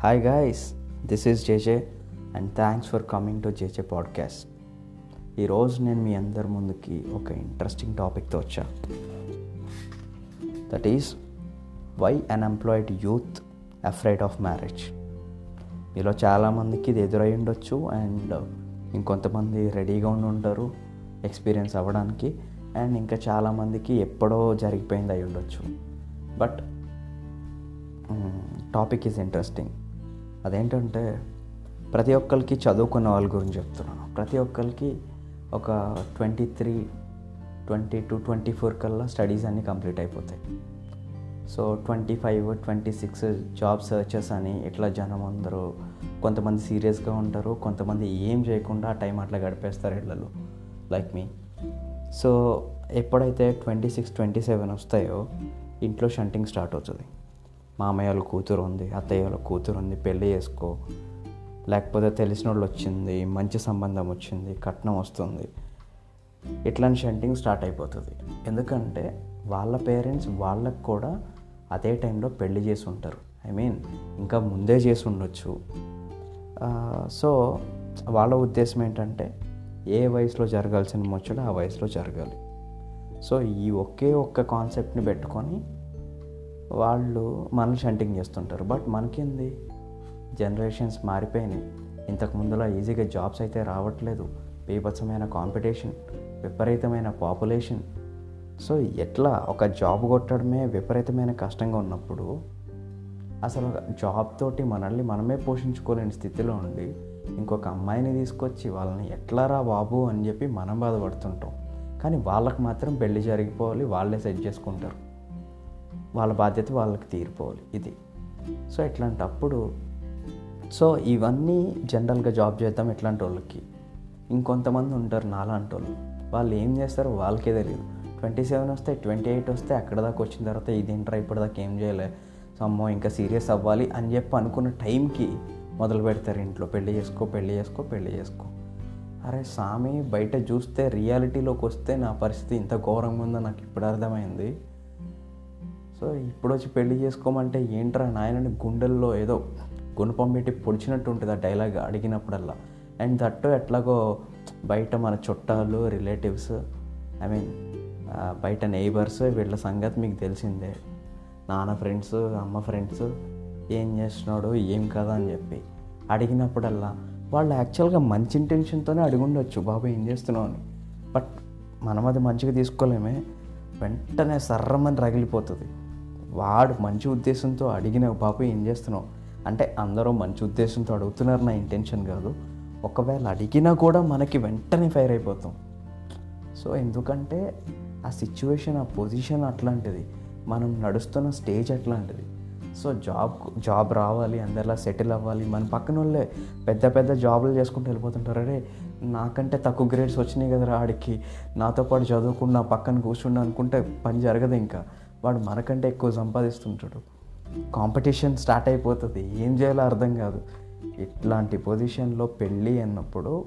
Hi guys this is JJ and thanks for coming to JJ podcast ఈరోజు నేను మీ అందరి ముందుకి ఒక ఇంట్రెస్టింగ్ టాపిక్తో వచ్చా. That is why unemployed youth afraid of marriage మీలో చాలామందికి ఇది ఎదురై ఉండొచ్చు అండ్ ఇంకొంతమంది రెడీగా ఉండి ఉంటారు ఎక్స్పీరియన్స్ అవ్వడానికి అండ్ ఇంకా చాలామందికి ఎప్పుడో జరిగిపోయింది అయి ఉండొచ్చు. బట్ టాపిక్ ఈజ్ ఇంట్రెస్టింగ్ అదేంటంటే ప్రతి ఒక్కరికి చదువుకున్న వాళ్ళ గురించి చెప్తున్నాను. ప్రతి ఒక్కరికి ఒక twenty three twenty two twenty four కల్లా స్టడీస్ అన్నీ కంప్లీట్ అయిపోతాయి. So twenty five twenty six job searches అని ఇట్లా జనం అందరూ కొంతమంది సీరియస్గా ఉంటారు కొంతమంది ఏం చేయకుండా ఆ టైం అట్లా గడిపేస్తారు ఇళ్ళలో లైక్ మీ. సో ఎప్పుడైతే ట్వంటీ సిక్స్ ట్వంటీ సెవెన్ వస్తాయో ఇంట్లో షంటింగ్ స్టార్ట్ అవుతుంది. మామయ్య వాళ్ళ కూతురు ఉంది అత్తయ్య వాళ్ళ కూతురు ఉంది పెళ్ళి చేసుకో. లేకపోతే తెలిసిన వాళ్ళు వచ్చింది మంచి సంబంధం వచ్చింది కట్నం వస్తుంది. ఇట్లాంటి షంటింగ్ స్టార్ట్ అయిపోతుంది. ఎందుకంటే వాళ్ళ పేరెంట్స్ వాళ్ళకు కూడా అదే టైంలో పెళ్ళి చేసి ఉంటారు. ఐ మీన్ ఇంకా ముందే చేసి ఉండొచ్చు. సో వాళ్ళ ఉద్దేశం ఏంటంటే ఏ వయసులో జరగాల్సిన ముచ్చట ఆ వయసులో జరగాలి. సో ఈ ఒకే ఒక్క కాన్సెప్ట్ని పెట్టుకొని వాళ్ళు మనల్ని షంటింగ్ చేస్తుంటారు. బట్ మనకేంది? జనరేషన్స్ మారిపోయినాయి. ఇంతకు ముందులా ఈజీగా జాబ్స్ అయితే రావట్లేదు. బీభత్సమైన కాంపిటీషన్ విపరీతమైన పాపులేషన్ సో ఎట్లా ఒక జాబ్ కొట్టడమే విపరీతమైన కష్టంగా ఉన్నప్పుడు అసలు జాబ్ తోటి మనల్ని మనమే పోషించుకోలేని స్థితిలో ఉండి ఇంకొక అమ్మాయిని తీసుకొచ్చి వాళ్ళని ఎట్లారా బాబు అని చెప్పి మనం బాధపడుతుంటాం. కానీ వాళ్ళకు మాత్రం పెళ్ళి జరిగిపోవాలి వాళ్ళే సెట్ చేసుకుంటారు. వాళ్ళ బాధ్యత వాళ్ళకి తీరిపోవాలి. ఇది. సో ఇట్లాంటప్పుడు సో ఇవన్నీ జనరల్గా జాబ్ చేద్దాం ఇట్లాంటి వాళ్ళకి ఇంకొంతమంది ఉంటారు నాలాంటి వాళ్ళు వాళ్ళు ఏం చేస్తారో వాళ్ళకే తెలియదు ట్వంటీ సెవెన్ వస్తే ట్వంటీ ఎయిట్ వస్తే అక్కడ దాకా వచ్చిన తర్వాత ఇదేంట్రా ఇప్పటిదాకా ఏం చేయలే. సో అమ్మో ఇంకా సీరియస్ అవ్వాలి అని చెప్పి అనుకున్న టైంకి మొదలు పెడతారు ఇంట్లో. పెళ్ళి చేసుకో పెళ్ళి చేసుకో పెళ్ళి చేసుకో. అరే సామి బయట చూస్తే రియాలిటీలోకి వస్తే నా పరిస్థితి ఇంత ఘోరంగా ఉందో నాకు ఇప్పుడు అర్థమైంది. సో ఇప్పుడు వచ్చి పెళ్ళి చేసుకోమంటే ఏంట్రా నాయనని గుండెల్లో ఏదో గుణపం పెట్టి పొడిచినట్టు ఉంటుంది ఆ డైలాగ్ అడిగినప్పుడల్లా. అండ్ దట్టు ఎట్లాగో బయట మన చుట్టాలు రిలేటివ్స్ ఐ మీన్ బయట నైబర్స్ వీళ్ళ సంగతి మీకు తెలిసిందే. నాన్న ఫ్రెండ్స్ అమ్మ ఫ్రెండ్స్ ఏం చేస్తున్నాడు ఏం కదా అని చెప్పి అడిగినప్పుడల్లా వాళ్ళు యాక్చువల్గా మంచి ఇంటెన్షన్తోనే అడిగి ఉండొచ్చు బాబు ఏం చేస్తున్నావు అని. బట్ మనం అది మంచిగా తీసుకోలేమే వెంటనే సర్రమని రగిలిపోతుంది. వాడు మంచి ఉద్దేశంతో అడిగిన బాబు ఏం చేస్తున్నావు? అంటే అందరూ మంచి ఉద్దేశంతో అడుగుతున్నారు నా ఇంటెన్షన్ కాదు. ఒకవేళ అడిగినా కూడా మనకి వెంటనే ఫైర్ అయిపోతాం. సో ఎందుకంటే ఆ సిచ్యువేషన్ ఆ పొజిషన్ అట్లాంటిది. మనం నడుస్తున్న స్టేజ్ అట్లాంటిది. సో జాబ్ జాబ్ రావాలి అందరిలా సెటిల్ అవ్వాలి. మన పక్కన వాళ్ళే పెద్ద పెద్ద జాబులు చేసుకుంటూ వెళ్ళిపోతుంటారు. అరే నాకంటే తక్కువ గ్రేడ్స్ వచ్చినాయి కదరా ఆడికి. నాతో పాటు చదువుకున్న పక్కన కూర్చుండు అనుకుంటే పని జరగదు ఇంకా. వాడు మనకంటే ఎక్కువ సంపాదిస్తుంటాడు. కాంపిటీషన్ స్టార్ట్ అయిపోతుంది. ఏం చేయాలో అర్థం కాదు. ఇట్లాంటి పొజిషన్లో పెళ్ళి అన్నప్పుడు